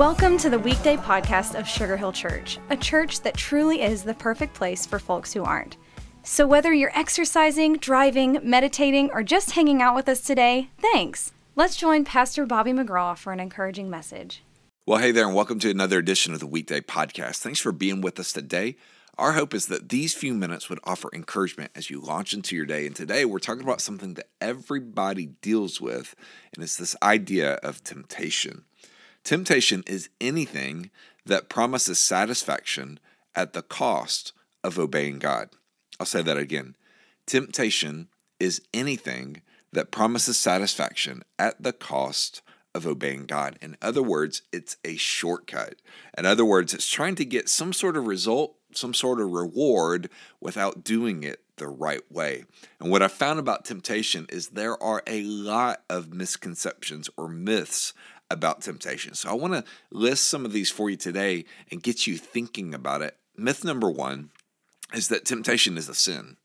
Welcome to the weekday podcast of Sugar Hill Church, a church that truly is the perfect place for folks who aren't. So, whether you're exercising, driving, meditating, or just hanging out with us today, thanks. Let's join Pastor Bobby McGraw for an encouraging message. Well, hey there, and welcome to another edition of the Weekday Podcast. Thanks for being with us today. Our hope is that these few minutes would offer encouragement as you launch into your day. And today we're talking about something that everybody deals with, and it's this idea of temptation. Temptation is anything that promises satisfaction at the cost of obeying God. I'll say that again. Temptation is anything that promises satisfaction at the cost of obeying God. In other words, it's a shortcut. In other words, it's trying to get some sort of result, some sort of reward without doing it the right way. And what I found about temptation is there are a lot of misconceptions or myths about temptation. So I want to list some of these for you today and get you thinking about it. Myth number one is that temptation is a sin.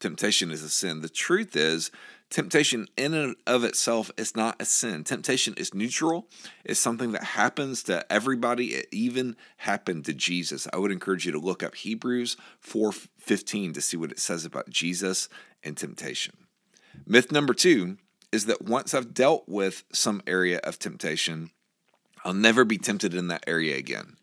Temptation is a sin. The truth is, temptation in and of itself is not a sin. Temptation is neutral. It's something that happens to everybody. It even happened to Jesus. I would encourage you to look up Hebrews 4:15 to see what it says about Jesus and temptation. Myth number 2 is that once I've dealt with some area of temptation, I'll never be tempted in that area again.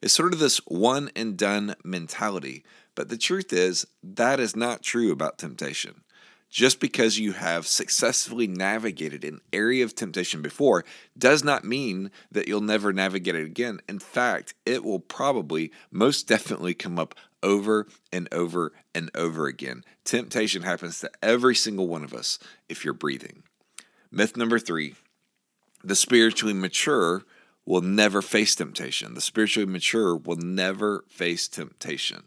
It's sort of this one and done mentality, but the truth is that is not true about temptation. Just because you have successfully navigated an area of temptation before does not mean that you'll never navigate it again. In fact, it will probably most definitely come up over and over and over again. Temptation happens to every single one of us if you're breathing. Myth number three the spiritually mature will never face temptation. The spiritually mature will never face temptation.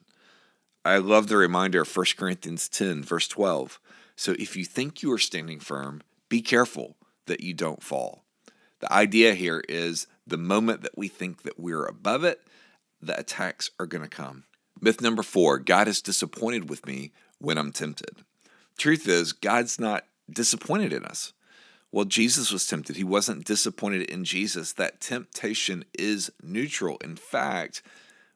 I love the reminder of 1 Corinthians 10, verse 12. So if you think you are standing firm, be careful that you don't fall. The idea here is the moment that we think that we're above it, the attacks are going to come. Myth number four God is disappointed with me when I'm tempted. Truth is, God's not disappointed in us. Well, Jesus was tempted. He wasn't disappointed in Jesus. That temptation is neutral. In fact,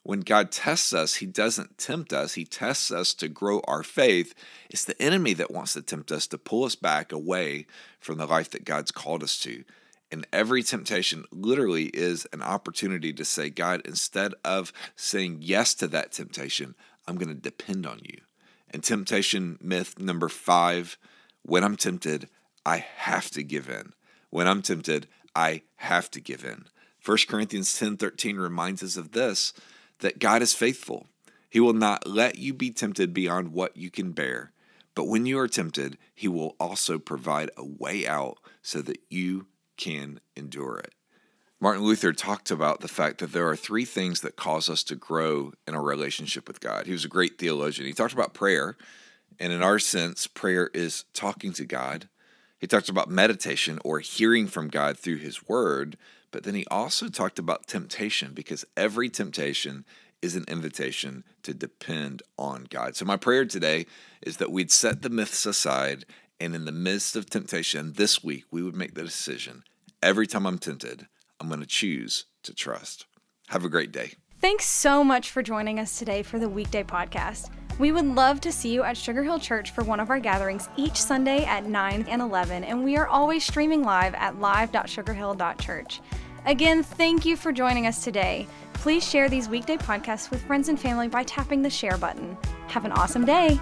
when God tests us, He doesn't tempt us. He tests us to grow our faith. It's the enemy that wants to tempt us to pull us back away from the life that God's called us to. And every temptation literally is an opportunity to say, God, instead of saying yes to that temptation, I'm going to depend on you. And temptation myth number five when I'm tempted, I have to give in. When I'm tempted, I have to give in. 1 Corinthians 10:13 reminds us of this that God is faithful. He will not let you be tempted beyond what you can bear. But when you are tempted, he will also provide a way out so that you can endure it. Martin Luther talked about the fact that there are three things that cause us to grow in our relationship with God. He was a great theologian. He talked about prayer, and in our sense, prayer is talking to God. He talked about meditation or hearing from God through His Word, but then he also talked about temptation because every temptation is an invitation to depend on God. So, my prayer today is that we'd set the myths aside and in the midst of temptation this week, we would make the decision every time I'm tempted, I'm going to choose to trust. Have a great day. Thanks so much for joining us today for the weekday podcast. We would love to see you at Sugar Hill Church for one of our gatherings each Sunday at 9 and 11, and we are always streaming live at live.sugarhill.church. Again, thank you for joining us today. Please share these weekday podcasts with friends and family by tapping the share button. Have an awesome day.